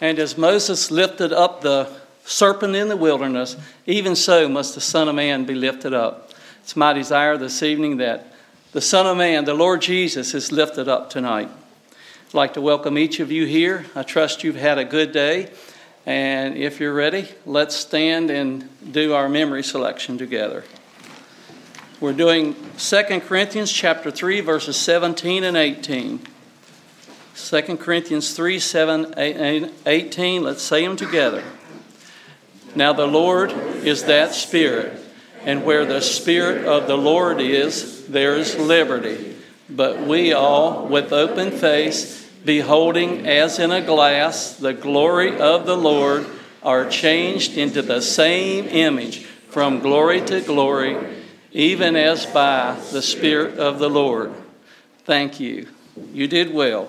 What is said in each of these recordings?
And as Moses lifted up the serpent in the wilderness, even so must the Son of Man be lifted up. It's my desire this evening that the Son of Man, the Lord Jesus, is lifted up tonight. I'd like to welcome each of you here. I trust you've had a good day. And if you're ready, let's stand and do our memory selection together. We're doing 2 Corinthians chapter 3 verses 17 and 18. 2 Corinthians 3 7 18. Let's say them together. Now the Lord is that Spirit, and where the Spirit of the Lord is, there is liberty. But we all, with open face, beholding as in a glass the glory of the Lord, are changed into the same image from glory to glory, even as by the Spirit of the Lord. Thank you. You did well.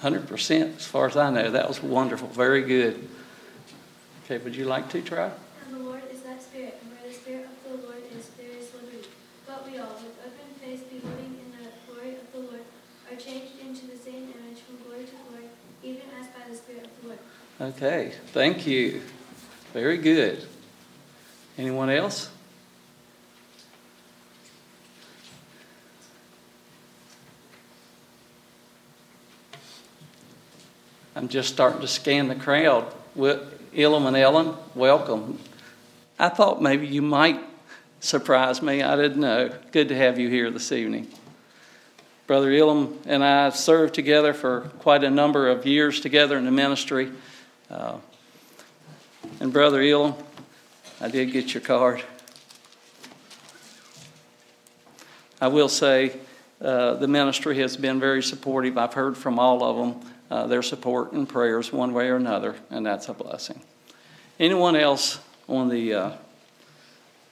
far as I know. That was wonderful. Very good. Okay, would you like to try? And the Lord is that Spirit, and where the Spirit of the Lord is, there is liberty. But we all, with open face, beholding in the glory of the Lord, are changed into the same image from glory to glory, even as by the Spirit of the Lord. Okay, thank you. Very good. Anyone else? I'm just starting to scan the crowd. Elam and Ellen, welcome. I thought maybe you might surprise me. I didn't know. Good to have you here this evening. Brother Elam and I served together for quite a number of years together in the ministry. Uh, and Brother Elam, I did get your card. I will say uh, the ministry has been very supportive. I've heard from all of them uh, their support and prayers one way or another, and that's a blessing. Anyone else on the, uh,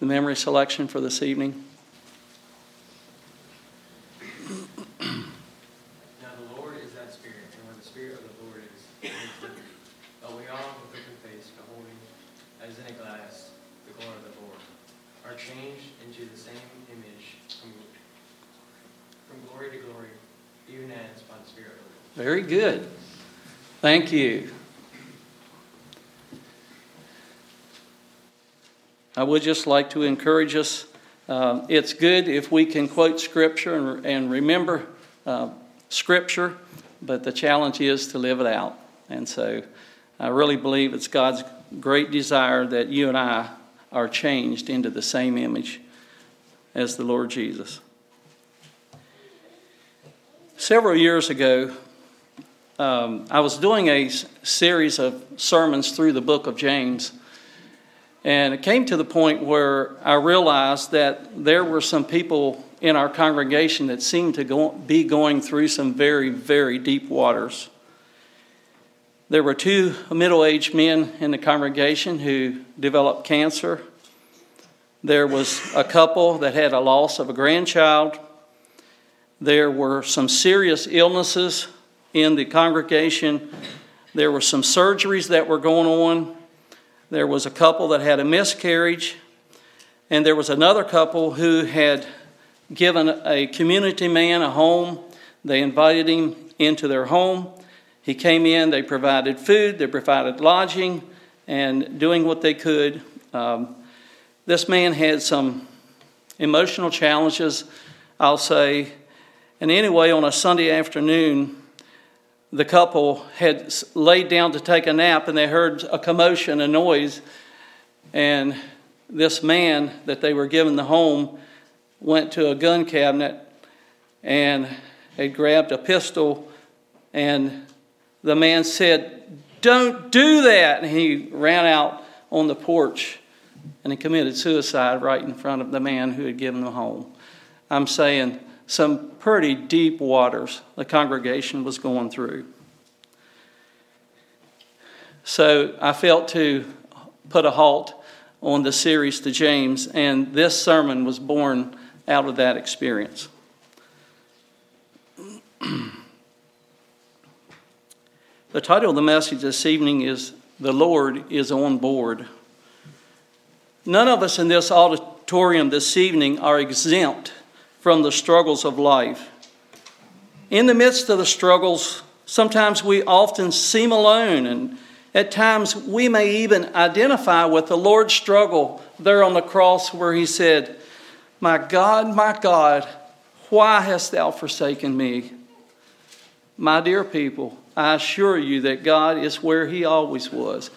the memory selection for this evening? Now the Lord is that Spirit, and when the Spirit of the Lord is, but we all, with a different face, beholding as in a glass the glory of the Lord, are changed into the same image from glory to glory, even as by the Spirit, Very good. Thank you. I would just like to encourage us. Uh, it's good if we can quote Scripture and, and remember uh, Scripture, but the challenge is to live it out. And so I really believe it's God's great desire that you and I are changed into the same image as the Lord Jesus. Several years ago, um, I was doing a series of sermons through the book of James, and it came to the point where I realized that there were some people in our congregation that seemed to go, be going through some very, very deep waters. There were two middle aged men in the congregation who developed cancer. There was a couple that had a loss of a grandchild. There were some serious illnesses in the congregation. There were some surgeries that were going on. There was a couple that had a miscarriage. And there was another couple who had given a community man a home. They invited him into their home. He came in, they provided food, they provided lodging, and doing what they could. Um, this man had some emotional challenges, I'll say. And anyway, on a Sunday afternoon, the couple had laid down to take a nap and they heard a commotion, a noise. And this man that they were given the home went to a gun cabinet and had grabbed a pistol. And the man said, Don't do that. And he ran out on the porch and he committed suicide right in front of the man who had given the home. I'm saying some pretty deep waters the congregation was going through. So I felt to put a halt on the series to James, and this sermon was born out of that experience. the title of the message this evening is The Lord is on Board. None of us in this auditorium this evening are exempt from the struggles of life. In the midst of the struggles, sometimes we often seem alone, and at times we may even identify with the Lord's struggle there on the cross where He said, My God, my God, why hast thou forsaken me? My dear people, I assure you that God is where He always was.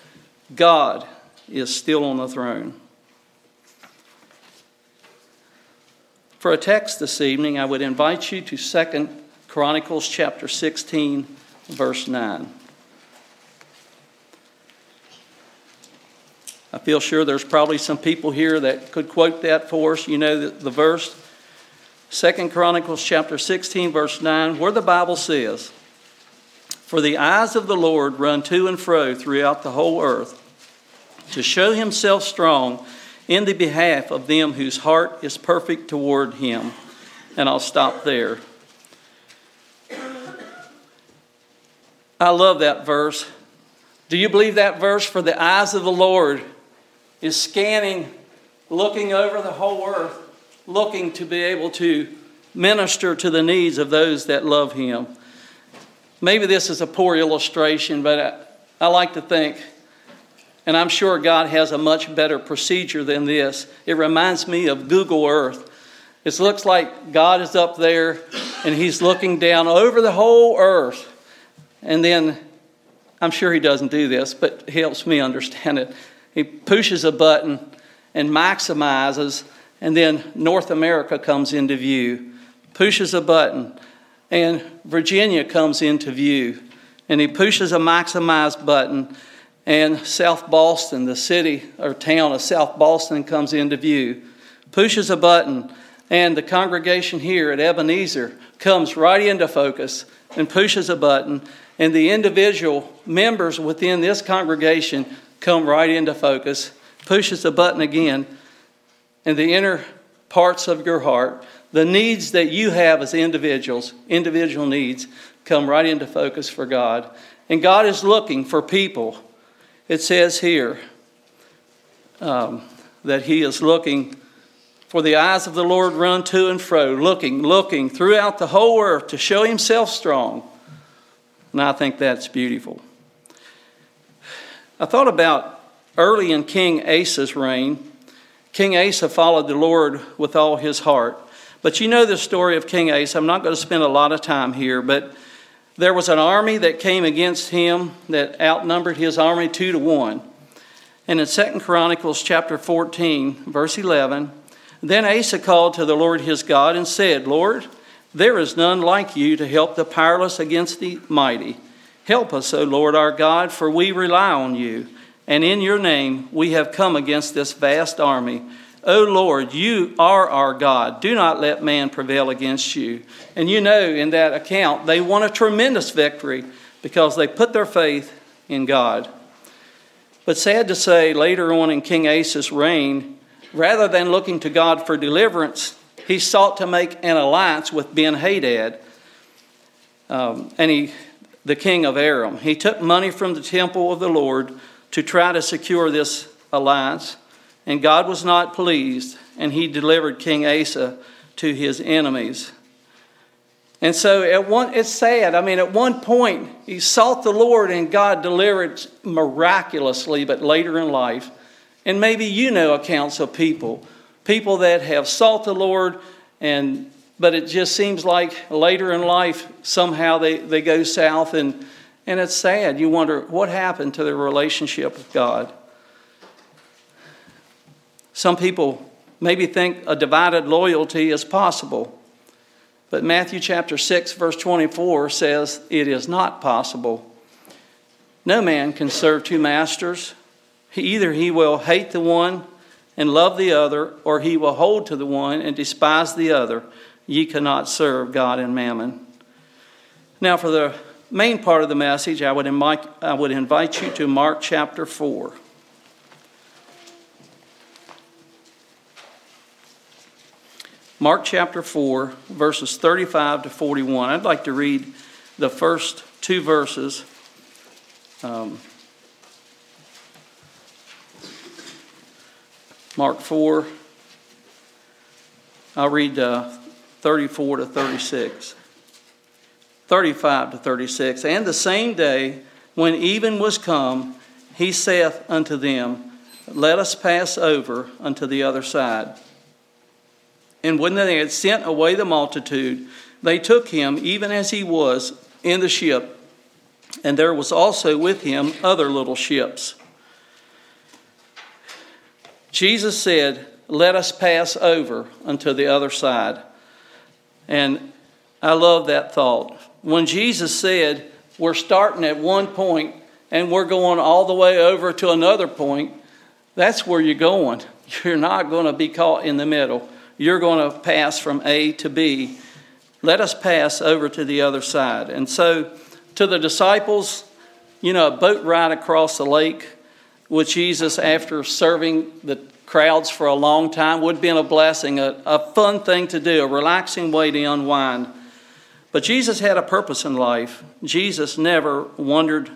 God is still on the throne. For a text this evening, I would invite you to 2 Chronicles chapter 16, verse 9. I feel sure there's probably some people here that could quote that for us. You know the, the verse. 2 Chronicles chapter 16, verse 9, where the Bible says, For the eyes of the Lord run to and fro throughout the whole earth to show himself strong in the behalf of them whose heart is perfect toward him. And I'll stop there. I love that verse. Do you believe that verse? For the eyes of the Lord is scanning, looking over the whole earth, looking to be able to minister to the needs of those that love Him. Maybe this is a poor illustration, but I, I like to think and I'm sure God has a much better procedure than this. It reminds me of Google Earth. It looks like God is up there and He's looking down over the whole earth. And then, I'm sure He doesn't do this, but He helps me understand it. He pushes a button and maximizes, and then North America comes into view. Pushes a button, and Virginia comes into view. And He pushes a maximize button and South Boston, the city or town of South Boston, comes into view, pushes a button, and the congregation here at Ebenezer comes right into focus and pushes a button, and the individual members within this congregation come right into focus, pushes the button again, and the inner parts of your heart, the needs that you have as individuals, individual needs, come right into focus for God. And God is looking for people it says here um, that he is looking, for the eyes of the Lord run to and fro, looking, looking throughout the whole earth to show himself strong. And I think that's beautiful. I thought about early in King Asa's reign. King Asa followed the Lord with all his heart. But you know the story of King Asa. I'm not going to spend a lot of time here, but there was an army that came against him that outnumbered his army two to one. And in 2 Chronicles chapter 14, verse 11, then Asa called to the Lord his God and said, Lord, there is none like you to help the powerless against the mighty. Help us, O Lord our God, for we rely on you. And in your name we have come against this vast army. O Lord, you are our God. Do not let man prevail against you. And you know, in that account, they won a tremendous victory because they put their faith in God. But sad to say, later on in King Asa's reign, rather than looking to God for deliverance, he sought to make an alliance with Ben Hadad, um, and he, the king of Aram. He took money from the temple of the Lord to try to secure this alliance. And God was not pleased, and he delivered King Asa to his enemies. And so at one it's sad. I mean, at one point he sought the Lord and God delivered miraculously, but later in life, and maybe you know accounts of people, people that have sought the Lord and but it just seems like later in life somehow they, they go south and and it's sad. You wonder what happened to their relationship with God. Some people maybe think a divided loyalty is possible. But Matthew chapter 6, verse 24 says it is not possible. No man can serve two masters. Either he will hate the one and love the other, or he will hold to the one and despise the other. Ye cannot serve God and mammon. Now, for the main part of the message, I would, invite, I would invite you to Mark chapter 4. Mark chapter 4, verses 35 to 41. I'd like to read the first two verses. Um, Mark 4, I'll read uh, 34 to 36. 35 to 36. And the same day, when even was come, he saith unto them, Let us pass over unto the other side. And when they had sent away the multitude, they took him even as he was in the ship, and there was also with him other little ships. Jesus said, Let us pass over unto the other side. And I love that thought. When Jesus said, We're starting at one point and we're going all the way over to another point, that's where you're going. You're not going to be caught in the middle. You're going to pass from A to B. Let us pass over to the other side. And so, to the disciples, you know, a boat ride across the lake with Jesus after serving the crowds for a long time would have been a blessing, a, a fun thing to do, a relaxing way to unwind. But Jesus had a purpose in life. Jesus never wandered,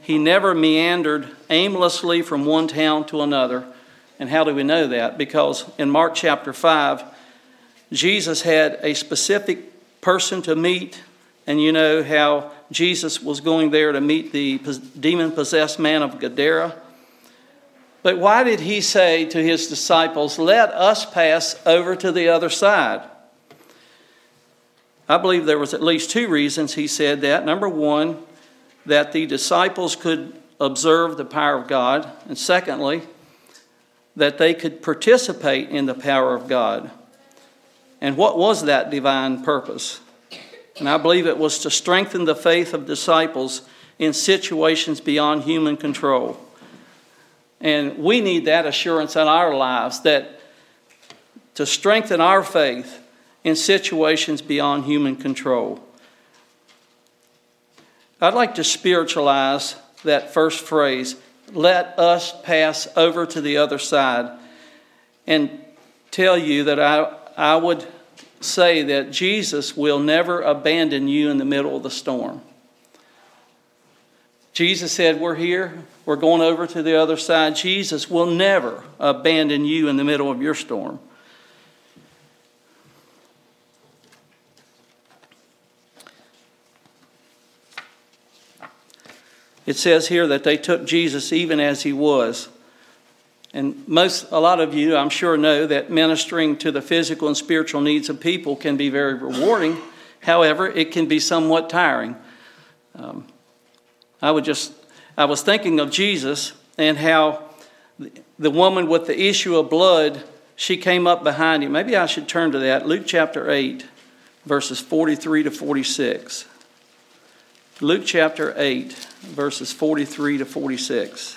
he never meandered aimlessly from one town to another. And how do we know that? Because in Mark chapter 5, Jesus had a specific person to meet, and you know how Jesus was going there to meet the demon possessed man of Gadara. But why did he say to his disciples, Let us pass over to the other side? I believe there was at least two reasons he said that. Number one, that the disciples could observe the power of God, and secondly, that they could participate in the power of God. And what was that divine purpose? And I believe it was to strengthen the faith of disciples in situations beyond human control. And we need that assurance in our lives that to strengthen our faith in situations beyond human control. I'd like to spiritualize that first phrase let us pass over to the other side and tell you that I, I would say that Jesus will never abandon you in the middle of the storm. Jesus said, We're here, we're going over to the other side. Jesus will never abandon you in the middle of your storm. It says here that they took Jesus even as he was. And most, a lot of you, I'm sure, know that ministering to the physical and spiritual needs of people can be very rewarding. However, it can be somewhat tiring. Um, I would just, I was thinking of Jesus and how the woman with the issue of blood, she came up behind him. Maybe I should turn to that. Luke chapter 8, verses 43 to 46. Luke chapter 8, verses 43 to 46.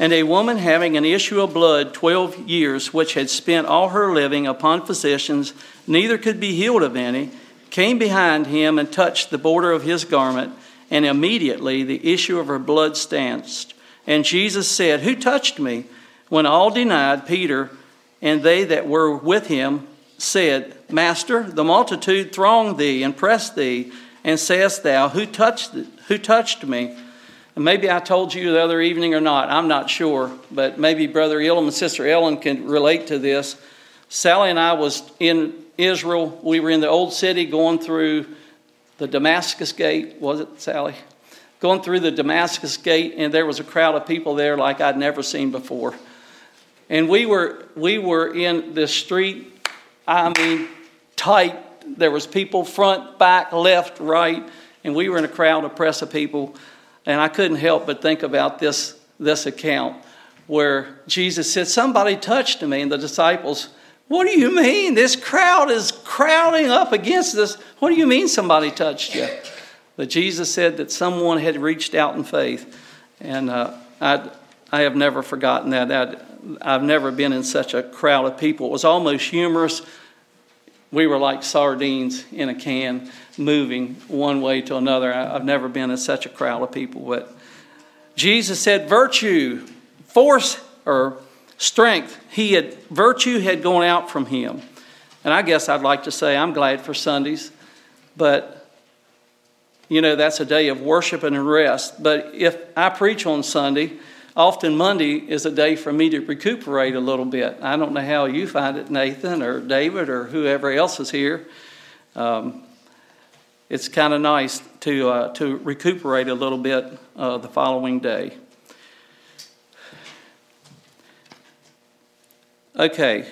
And a woman having an issue of blood 12 years, which had spent all her living upon physicians, neither could be healed of any, came behind him and touched the border of his garment, and immediately the issue of her blood stanched. And Jesus said, Who touched me? When all denied, Peter and they that were with him said, Master, the multitude throng thee and press thee, and sayest thou, Who touched, who touched me? And maybe I told you the other evening or not, I'm not sure, but maybe Brother Elam and Sister Ellen can relate to this. Sally and I was in Israel. We were in the old city going through the Damascus Gate, was it, Sally? Going through the Damascus Gate, and there was a crowd of people there like I'd never seen before. And we were, we were in this street I mean, tight. There was people front, back, left, right, and we were in a crowd of press of people. And I couldn't help but think about this, this account where Jesus said, Somebody touched me, and the disciples, What do you mean? This crowd is crowding up against us. What do you mean somebody touched you? But Jesus said that someone had reached out in faith. And uh, I, I have never forgotten that. I'd, I've never been in such a crowd of people. It was almost humorous. we were like sardines in a can, moving one way to another. I've never been in such a crowd of people, but Jesus said, "Virtue, force, or strength. He had virtue had gone out from him." And I guess I'd like to say I'm glad for Sundays, but you know that's a day of worship and rest. But if I preach on Sunday, often Monday is a day for me to recuperate a little bit. I don't know how you find it, Nathan or David or whoever else is here. Um, it's kind of nice to, uh, to recuperate a little bit uh, the following day. Okay.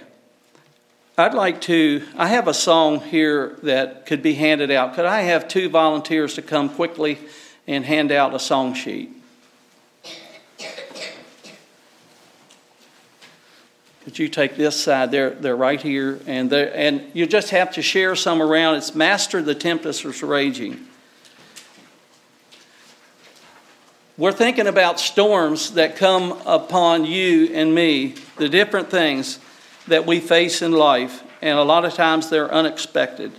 I'd like to, I have a song here that could be handed out. Could I have two volunteers to come quickly and hand out a song sheet? But you take this side, they're, they're right here, and, and you just have to share some around. It's Master the Tempest is Raging. We're thinking about storms that come upon you and me, the different things that we face in life, and a lot of times they're unexpected.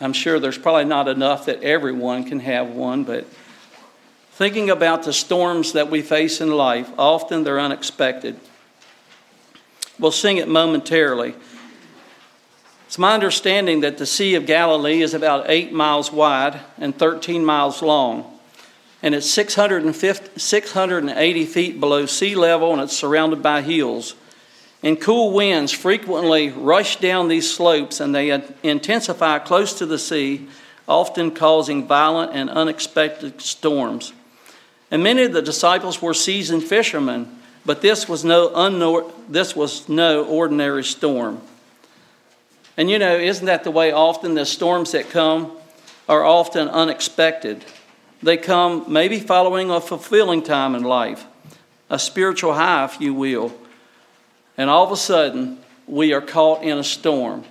I'm sure there's probably not enough that everyone can have one, but thinking about the storms that we face in life, often they're unexpected. We'll sing it momentarily. It's my understanding that the Sea of Galilee is about eight miles wide and 13 miles long, and it's 680 feet below sea level, and it's surrounded by hills. And cool winds frequently rush down these slopes and they intensify close to the sea, often causing violent and unexpected storms. And many of the disciples were seasoned fishermen, but this was no, this was no ordinary storm. And you know, isn't that the way often the storms that come are often unexpected? They come maybe following a fulfilling time in life, a spiritual high, if you will and all of a sudden we are caught in a storm.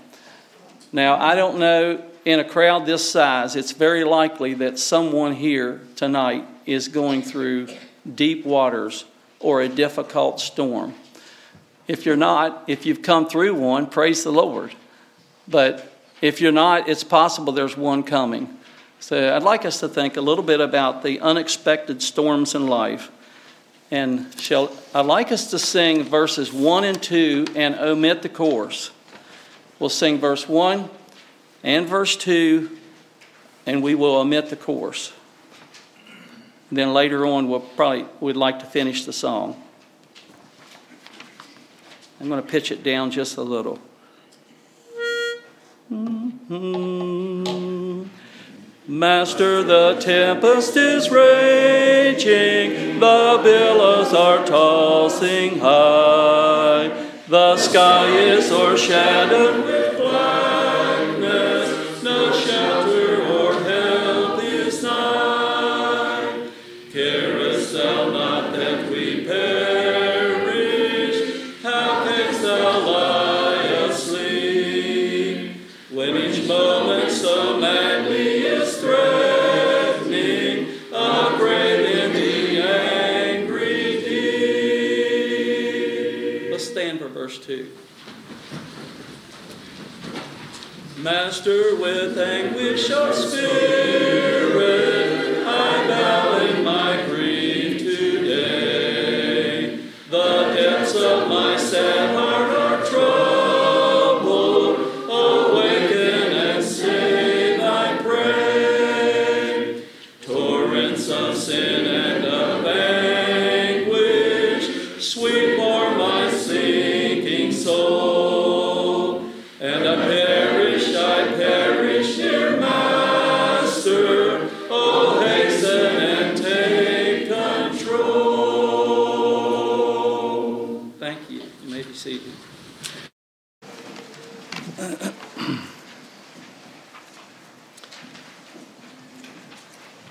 Now, I don't know, in a crowd this size, it's very likely that someone here tonight is going through deep waters or a difficult storm. If you're not, if you've come through one, praise the Lord. But if you're not, it's possible there's one coming. So I'd like us to think a little bit about the unexpected storms in life. And shall I'd like us to sing verses 1 and 2 and omit the chorus. We'll sing verse 1 and verse 2, and we will omit the chorus. then later on, we'll probably we'd like to finish the song. I'm going to pitch it down just a little. Mm-hmm. Master, the tempest is raging, the billows are tossing high, the sky is o'ershadowed with blackness, Master, with anguish of spirit,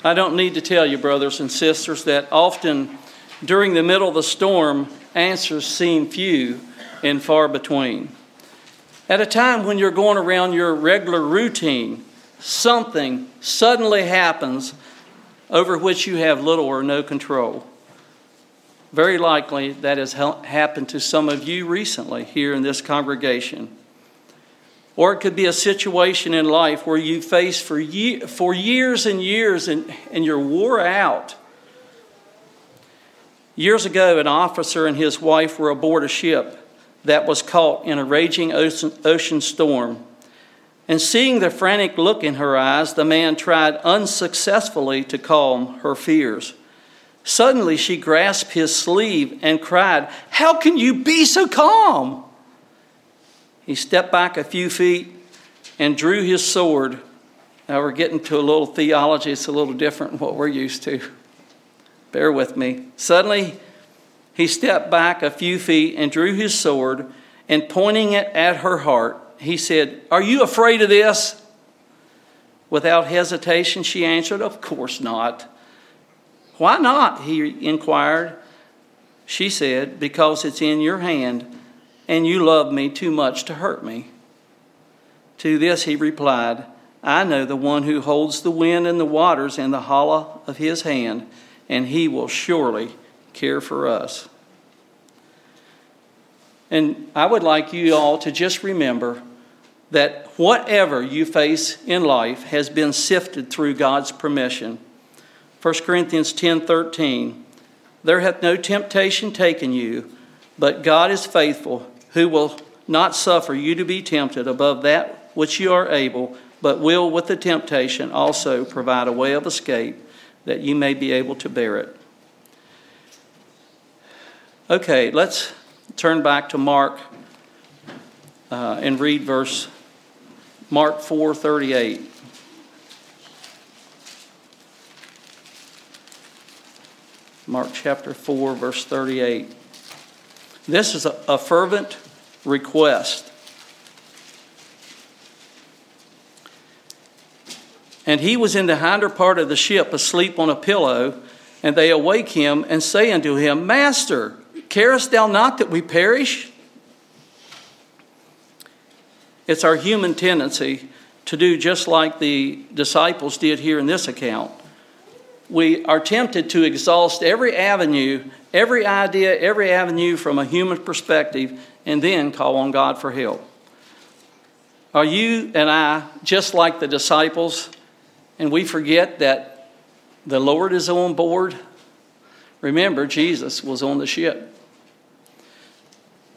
I don't need to tell you, brothers and sisters, that often during the middle of the storm, answers seem few and far between. At a time when you're going around your regular routine, something suddenly happens over which you have little or no control. Very likely that has happened to some of you recently here in this congregation. Or it could be a situation in life where you face for, ye- for years and years and, and you're wore out. Years ago, an officer and his wife were aboard a ship that was caught in a raging ocean, ocean storm. And seeing the frantic look in her eyes, the man tried unsuccessfully to calm her fears. Suddenly, she grasped his sleeve and cried, How can you be so calm? He stepped back a few feet and drew his sword. Now we're getting to a little theology, it's a little different than what we're used to. Bear with me. Suddenly, he stepped back a few feet and drew his sword, and pointing it at her heart, he said, Are you afraid of this? Without hesitation, she answered, Of course not. Why not? he inquired. She said, Because it's in your hand and you love me too much to hurt me. To this he replied, I know the one who holds the wind and the waters in the hollow of his hand, and he will surely care for us. And I would like you all to just remember that whatever you face in life has been sifted through God's permission. 1 Corinthians 10:13 There hath no temptation taken you, but God is faithful who will not suffer you to be tempted above that which you are able, but will with the temptation also provide a way of escape that you may be able to bear it. Okay, let's turn back to Mark uh, and read verse Mark 4:38. Mark chapter 4 verse 38. This is a, a fervent request. And he was in the hinder part of the ship, asleep on a pillow, and they awake him and say unto him, Master, carest thou not that we perish? It's our human tendency to do just like the disciples did here in this account. We are tempted to exhaust every avenue, every idea, every avenue from a human perspective, and then call on God for help. Are you and I just like the disciples, and we forget that the Lord is on board? Remember, Jesus was on the ship.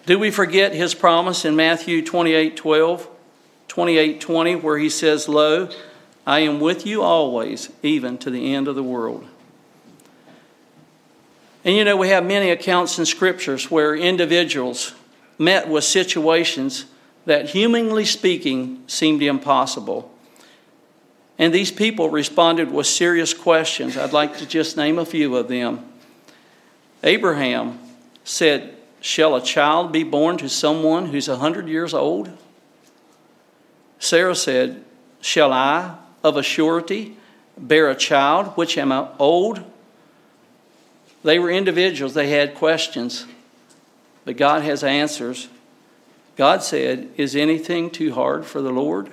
Do we forget his promise in Matthew 28 12, 28 20, where he says, Lo, I am with you always, even to the end of the world. And you know, we have many accounts in scriptures where individuals met with situations that, humanly speaking, seemed impossible. And these people responded with serious questions. I'd like to just name a few of them. Abraham said, Shall a child be born to someone who's a 100 years old? Sarah said, Shall I, of a surety, bear a child which am old? They were individuals, they had questions but God has answers. God said, Is anything too hard for the Lord?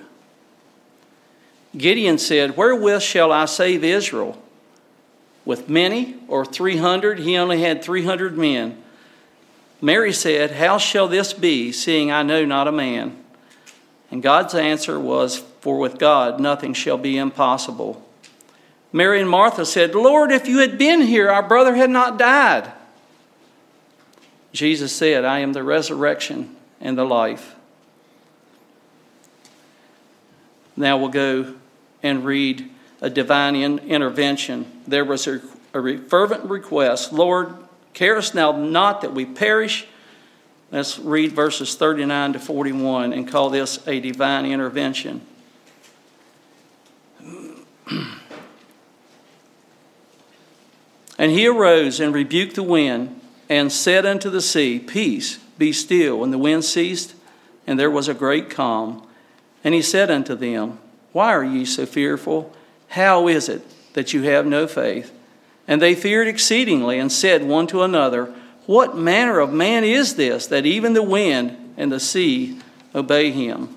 Gideon said, Wherewith shall I save Israel? With many or 300? He only had 300 men. Mary said, How shall this be, seeing I know not a man? And God's answer was, For with God nothing shall be impossible. Mary and Martha said, Lord, if you had been here, our brother had not died. Jesus said, I am the resurrection and the life. Now we'll go and read a divine in- intervention. There was a, a fervent request Lord, carest thou not that we perish. Let's read verses 39 to 41 and call this a divine intervention. and he arose and rebuked the wind and said unto the sea, Peace, be still. And the wind ceased, and there was a great calm. And he said unto them, Why are ye so fearful? How is it that you have no faith? And they feared exceedingly, and said one to another, What manner of man is this, that even the wind and the sea obey him?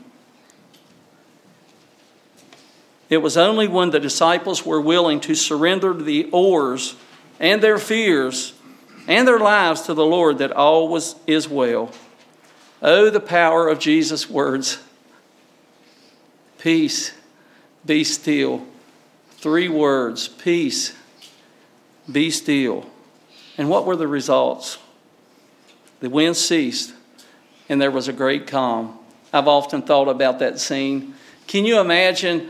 It was only when the disciples were willing to surrender the oars and their fears and their lives to the Lord that all was, is well. Oh, the power of Jesus' words Peace, be still. Three words peace, be still. And what were the results? The wind ceased, and there was a great calm. I've often thought about that scene. Can you imagine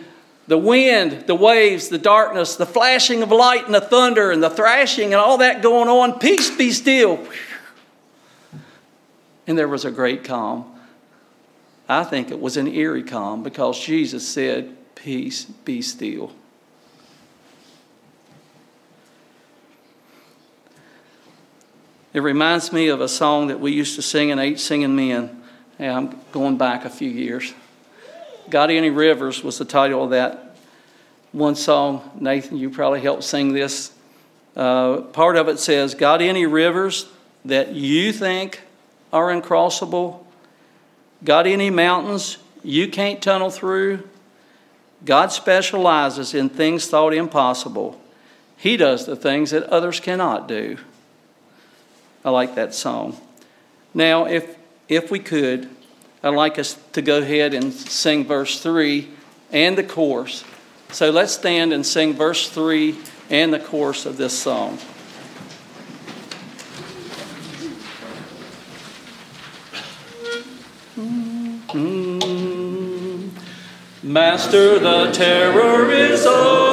the wind, the waves, the darkness, the flashing of light and the thunder and the thrashing and all that going on? Peace be still. And there was a great calm. I think it was an eerie calm because Jesus said, Peace be still. It reminds me of a song that we used to sing in Eight Singing Men. I'm going back a few years. Got Any Rivers was the title of that one song. Nathan, you probably helped sing this. Uh, part of it says, Got any rivers that you think are uncrossable? Got any mountains you can't tunnel through? God specializes in things thought impossible. He does the things that others cannot do. I like that song. Now, if, if we could, I'd like us to go ahead and sing verse 3 and the chorus. So let's stand and sing verse 3 and the chorus of this song. Mm-hmm. Master, the terror is over.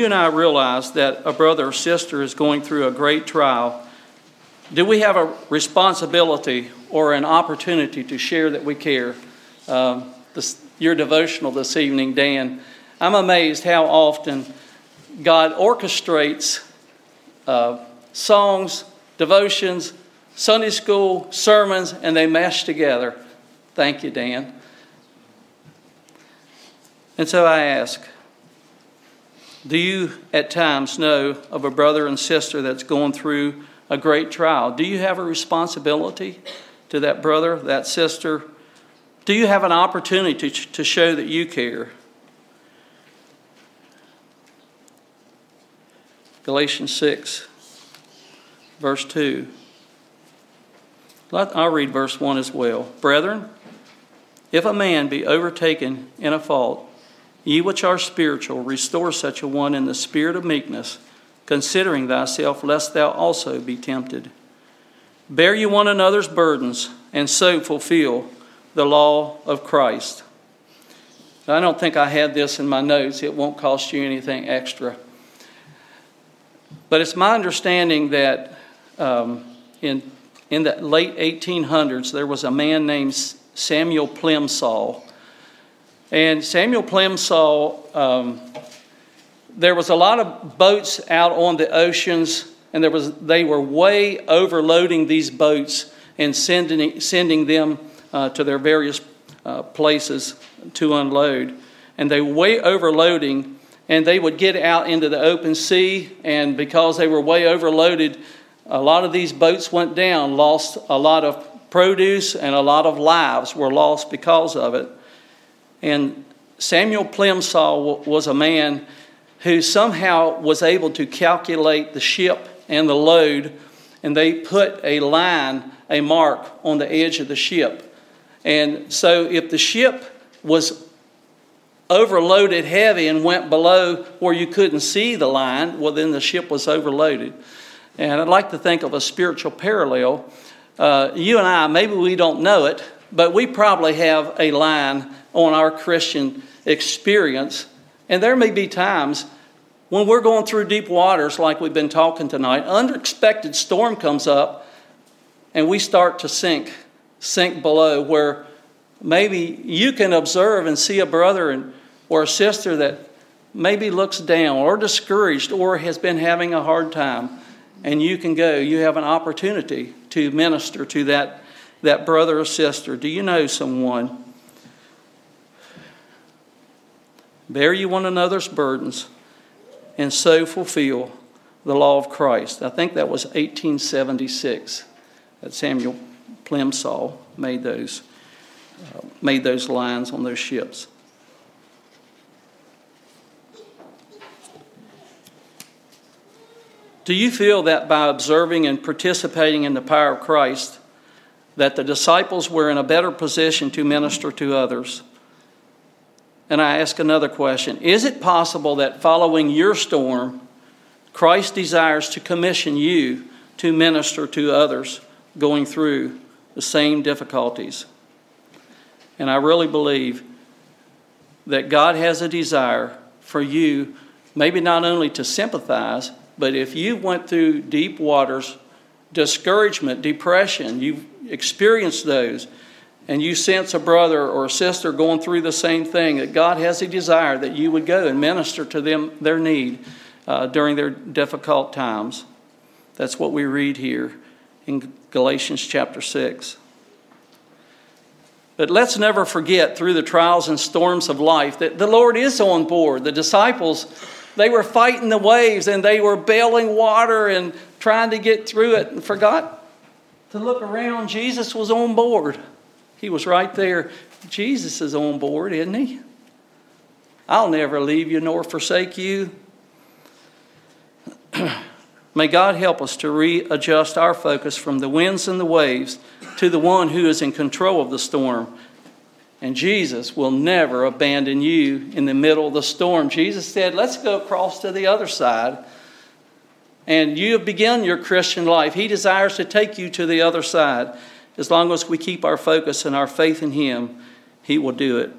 You and I realize that a brother or sister is going through a great trial, do we have a responsibility or an opportunity to share that we care? Um, this, your devotional this evening, Dan, I'm amazed how often God orchestrates uh, songs, devotions, Sunday school, sermons, and they mesh together. Thank you, Dan. And so I ask, do you at times know of a brother and sister that's going through a great trial? Do you have a responsibility to that brother, that sister? Do you have an opportunity to, to show that you care? Galatians 6, verse 2. I'll read verse 1 as well. Brethren, if a man be overtaken in a fault, Ye which are spiritual, restore such a one in the spirit of meekness, considering thyself, lest thou also be tempted. Bear ye one another's burdens, and so fulfill the law of Christ. I don't think I had this in my notes. It won't cost you anything extra. But it's my understanding that um, in, in the late 1800s, there was a man named Samuel Plimsoll and Samuel Plimsoll, um, there was a lot of boats out on the oceans and there was, they were way overloading these boats and sending, sending them uh, to their various uh, places to unload. And they were way overloading, and they would get out into the open sea, and because they were way overloaded, a lot of these boats went down, lost a lot of produce, and a lot of lives were lost because of it. And Samuel Plimsoll was a man who somehow was able to calculate the ship and the load, and they put a line, a mark on the edge of the ship. And so if the ship was overloaded heavy and went below where you couldn't see the line, well, then the ship was overloaded. And I'd like to think of a spiritual parallel. Uh, you and I, maybe we don't know it, but we probably have a line on our Christian experience. And there may be times when we're going through deep waters, like we've been talking tonight, unexpected storm comes up and we start to sink, sink below, where maybe you can observe and see a brother and, or a sister that maybe looks down or discouraged or has been having a hard time. And you can go, you have an opportunity to minister to that, that brother or sister. Do you know someone? Bear you one another's burdens and so fulfill the law of Christ. I think that was 1876 that Samuel Plimsoll made those, uh, made those lines on those ships. Do you feel that by observing and participating in the power of Christ, that the disciples were in a better position to minister to others? And I ask another question Is it possible that following your storm, Christ desires to commission you to minister to others going through the same difficulties? And I really believe that God has a desire for you, maybe not only to sympathize, but if you went through deep waters, discouragement, depression, you've experienced those and you sense a brother or a sister going through the same thing, that God has a desire that you would go and minister to them their need uh, during their difficult times. That's what we read here in Galatians chapter 6. But let's never forget through the trials and storms of life that the Lord is on board. The disciples, they were fighting the waves and they were bailing water and trying to get through it and forgot to look around. Jesus was on board. He was right there. Jesus is on board, isn't he? I'll never leave you nor forsake you. May God help us to readjust our focus from the winds and the waves to the one who is in control of the storm. And Jesus will never abandon you in the middle of the storm. Jesus said, Let's go across to the other side. And you have begun your Christian life. He desires to take you to the other side. As long as we keep our focus and our faith in Him, He will do it.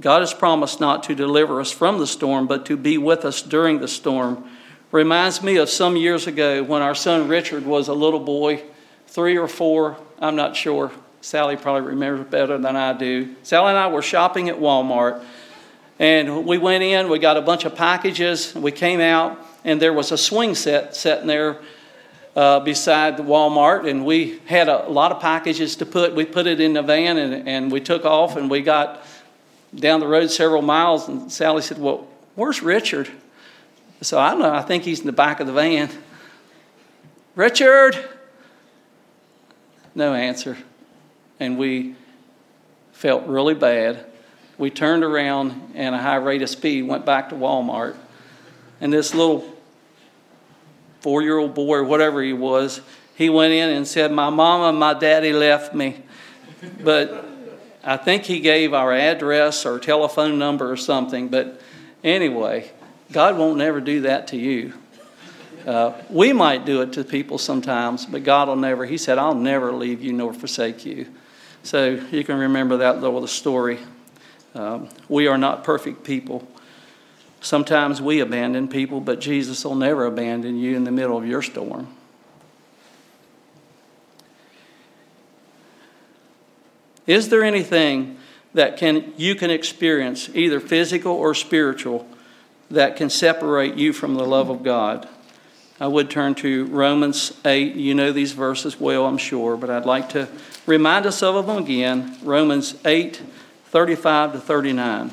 God has promised not to deliver us from the storm, but to be with us during the storm. Reminds me of some years ago when our son Richard was a little boy, three or four, I'm not sure. Sally probably remembers better than I do. Sally and I were shopping at Walmart, and we went in, we got a bunch of packages, we came out, and there was a swing set sitting there uh, beside the Walmart, and we had a lot of packages to put. We put it in the van, and, and we took off, and we got down the road several miles, and Sally said, "Well, where's Richard?" So I don't know. I think he's in the back of the van. Richard. No answer, and we felt really bad. We turned around and a high rate of speed went back to Walmart and this little four year old boy, or whatever he was, he went in and said, My mama and my daddy left me. But I think he gave our address or telephone number or something. But anyway, God won't never do that to you. Uh, we might do it to people sometimes, but God will never. He said, I'll never leave you nor forsake you. So you can remember that little story. Um, we are not perfect people. Sometimes we abandon people, but Jesus will never abandon you in the middle of your storm. Is there anything that can, you can experience, either physical or spiritual, that can separate you from the love of God. I would turn to Romans 8. You know these verses well, I'm sure, but I'd like to remind us of them again. Romans 8, 35 to 39.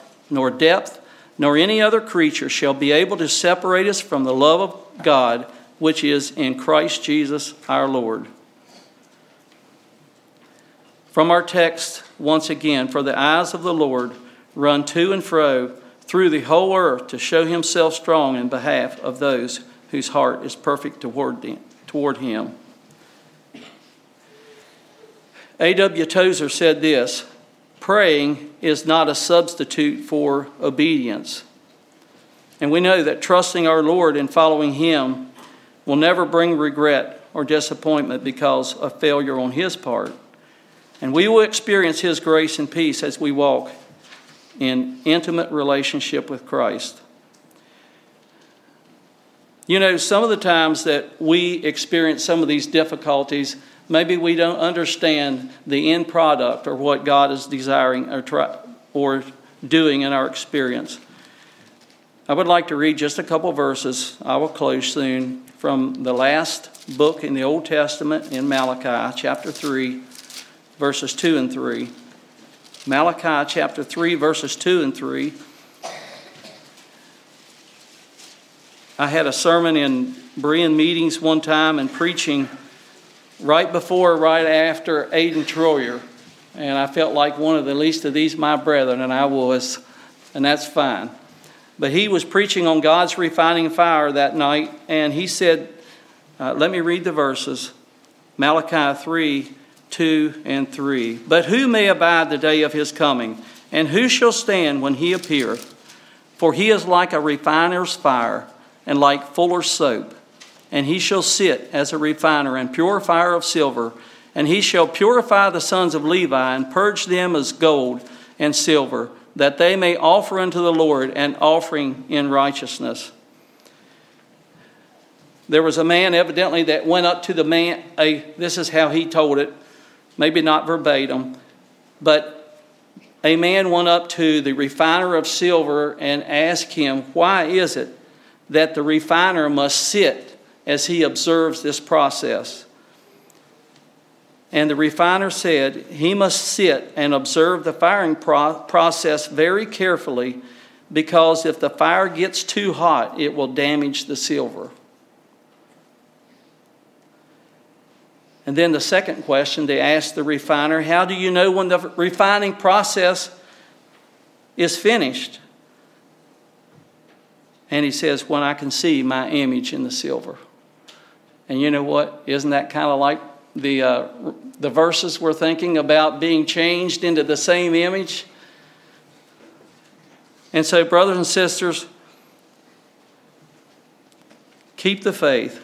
nor depth, nor any other creature shall be able to separate us from the love of God which is in Christ Jesus our Lord. From our text, once again, for the eyes of the Lord run to and fro through the whole earth to show himself strong in behalf of those whose heart is perfect toward, him. A.W. Tozer said this praying is not a substitute for obedience. And we know that trusting our Lord and following Him will never bring regret or disappointment because of failure on His part. And we will experience His grace and peace as we walk in intimate relationship with Christ. You know, some of the times that we experience some of these difficulties, maybe we don't understand the end product or what God is desiring or, try, or doing in our experience. I would like to read just a couple verses. I will close soon from the last book in the Old Testament in Malachi, chapter 3, verses 2 and 3. Malachi chapter 3, verses 2 and 3. I had a sermon in Berean meetings one time and preaching right before, right after Aiden Troyer. And I felt like one of the least of these my brethren, and I was, and that's fine. But he was preaching on God's refining fire that night, and he said, uh, Let me read the verses Malachi 3 2 and 3. But who may abide the day of his coming? And who shall stand when he appeareth? For he is like a refiner's fire, and like fuller's soap. And he shall sit as a refiner and purifier of silver. And he shall purify the sons of Levi, and purge them as gold and silver, that they may offer unto the Lord an offering in righteousness. There was a man, evidently, that went up to the man. A, this is how he told it maybe not verbatim, but a man went up to the refiner of silver and asked him, Why is it that the refiner must sit as he observes this process? And the refiner said, He must sit and observe the firing pro- process very carefully because if the fire gets too hot, it will damage the silver. And then the second question they asked the refiner How do you know when the refining process is finished? And he says, When I can see my image in the silver. And you know what? Isn't that kind of like the, uh, the verses we're thinking about being changed into the same image? And so, brothers and sisters, keep the faith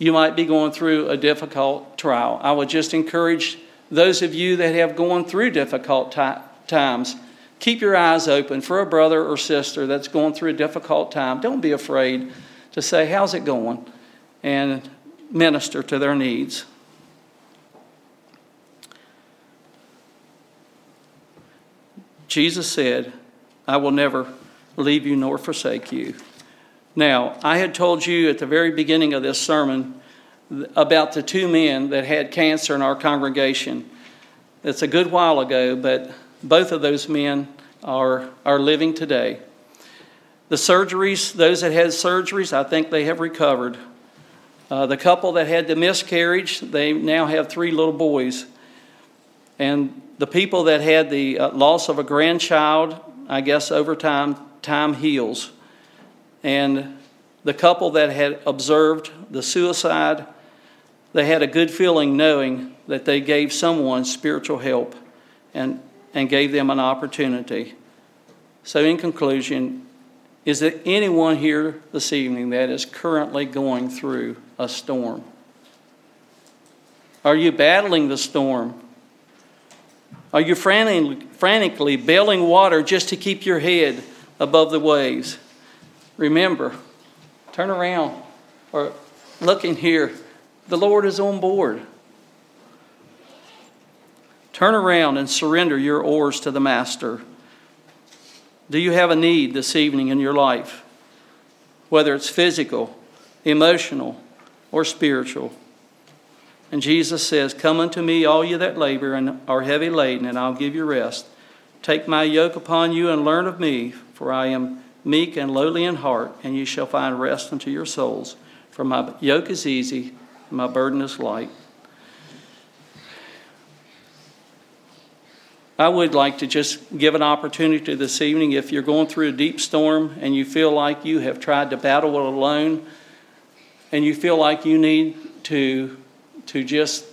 you might be going through a difficult trial. I would just encourage those of you that have gone through difficult t- times, keep your eyes open for a brother or sister that's going through a difficult time. Don't be afraid to say, How's it going? and minister to their needs. Jesus said, I will never leave you nor forsake you. Now, I had told you at the very beginning of this sermon about the two men that had cancer in our congregation. It's a good while ago, but both of those men are, are living today. The surgeries, those that had surgeries, I think they have recovered. Uh, the couple that had the miscarriage, they now have three little boys. And the people that had the uh, loss of a grandchild, I guess over time, time heals. And the couple that had observed the suicide, they had a good feeling knowing that they gave someone spiritual help and, and gave them an opportunity. So, in conclusion, is there anyone here this evening that is currently going through a storm? Are you battling the storm? Are you frantically bailing water just to keep your head above the waves? Remember, turn around or look in here. The Lord is on board. Turn around and surrender your oars to the Master. Do you have a need this evening in your life? Whether it's physical, emotional, or spiritual. And Jesus says, Come unto me, all you that labor and are heavy laden, and I'll give you rest. Take my yoke upon you and learn of me, for I am meek and lowly in heart, and you shall find rest unto your souls. For my yoke is easy, and my burden is light. I would like to just give an opportunity this evening if you're going through a deep storm and you feel like you have tried to battle it alone and you feel like you need to, to just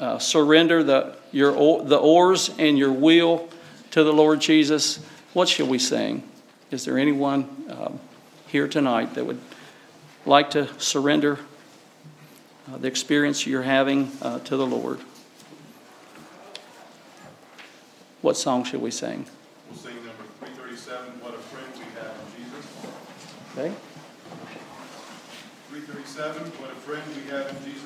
uh, surrender the, your, the oars and your wheel to the Lord Jesus, what shall we sing? Is there anyone um, here tonight that would like to surrender uh, the experience you're having uh, to the Lord? What song should we sing? We'll sing number three thirty-seven, What a Friend We Have in Jesus. Okay. Three thirty-seven, What a Friend We Have in Jesus.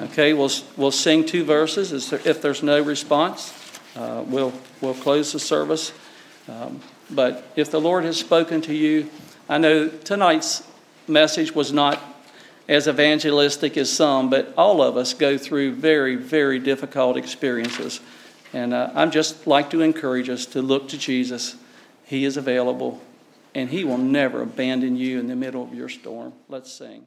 Okay, we'll, we'll sing two verses. There- If there's no response, uh, we'll, we'll close the service. Um, But if the Lord has spoken to you, I know tonight's message was not as evangelistic as some, but all of us go through very, very difficult experiences. And uh, I'd just like to encourage us to look to Jesus. He is available, and He will never abandon you in the middle of your storm. Let's sing.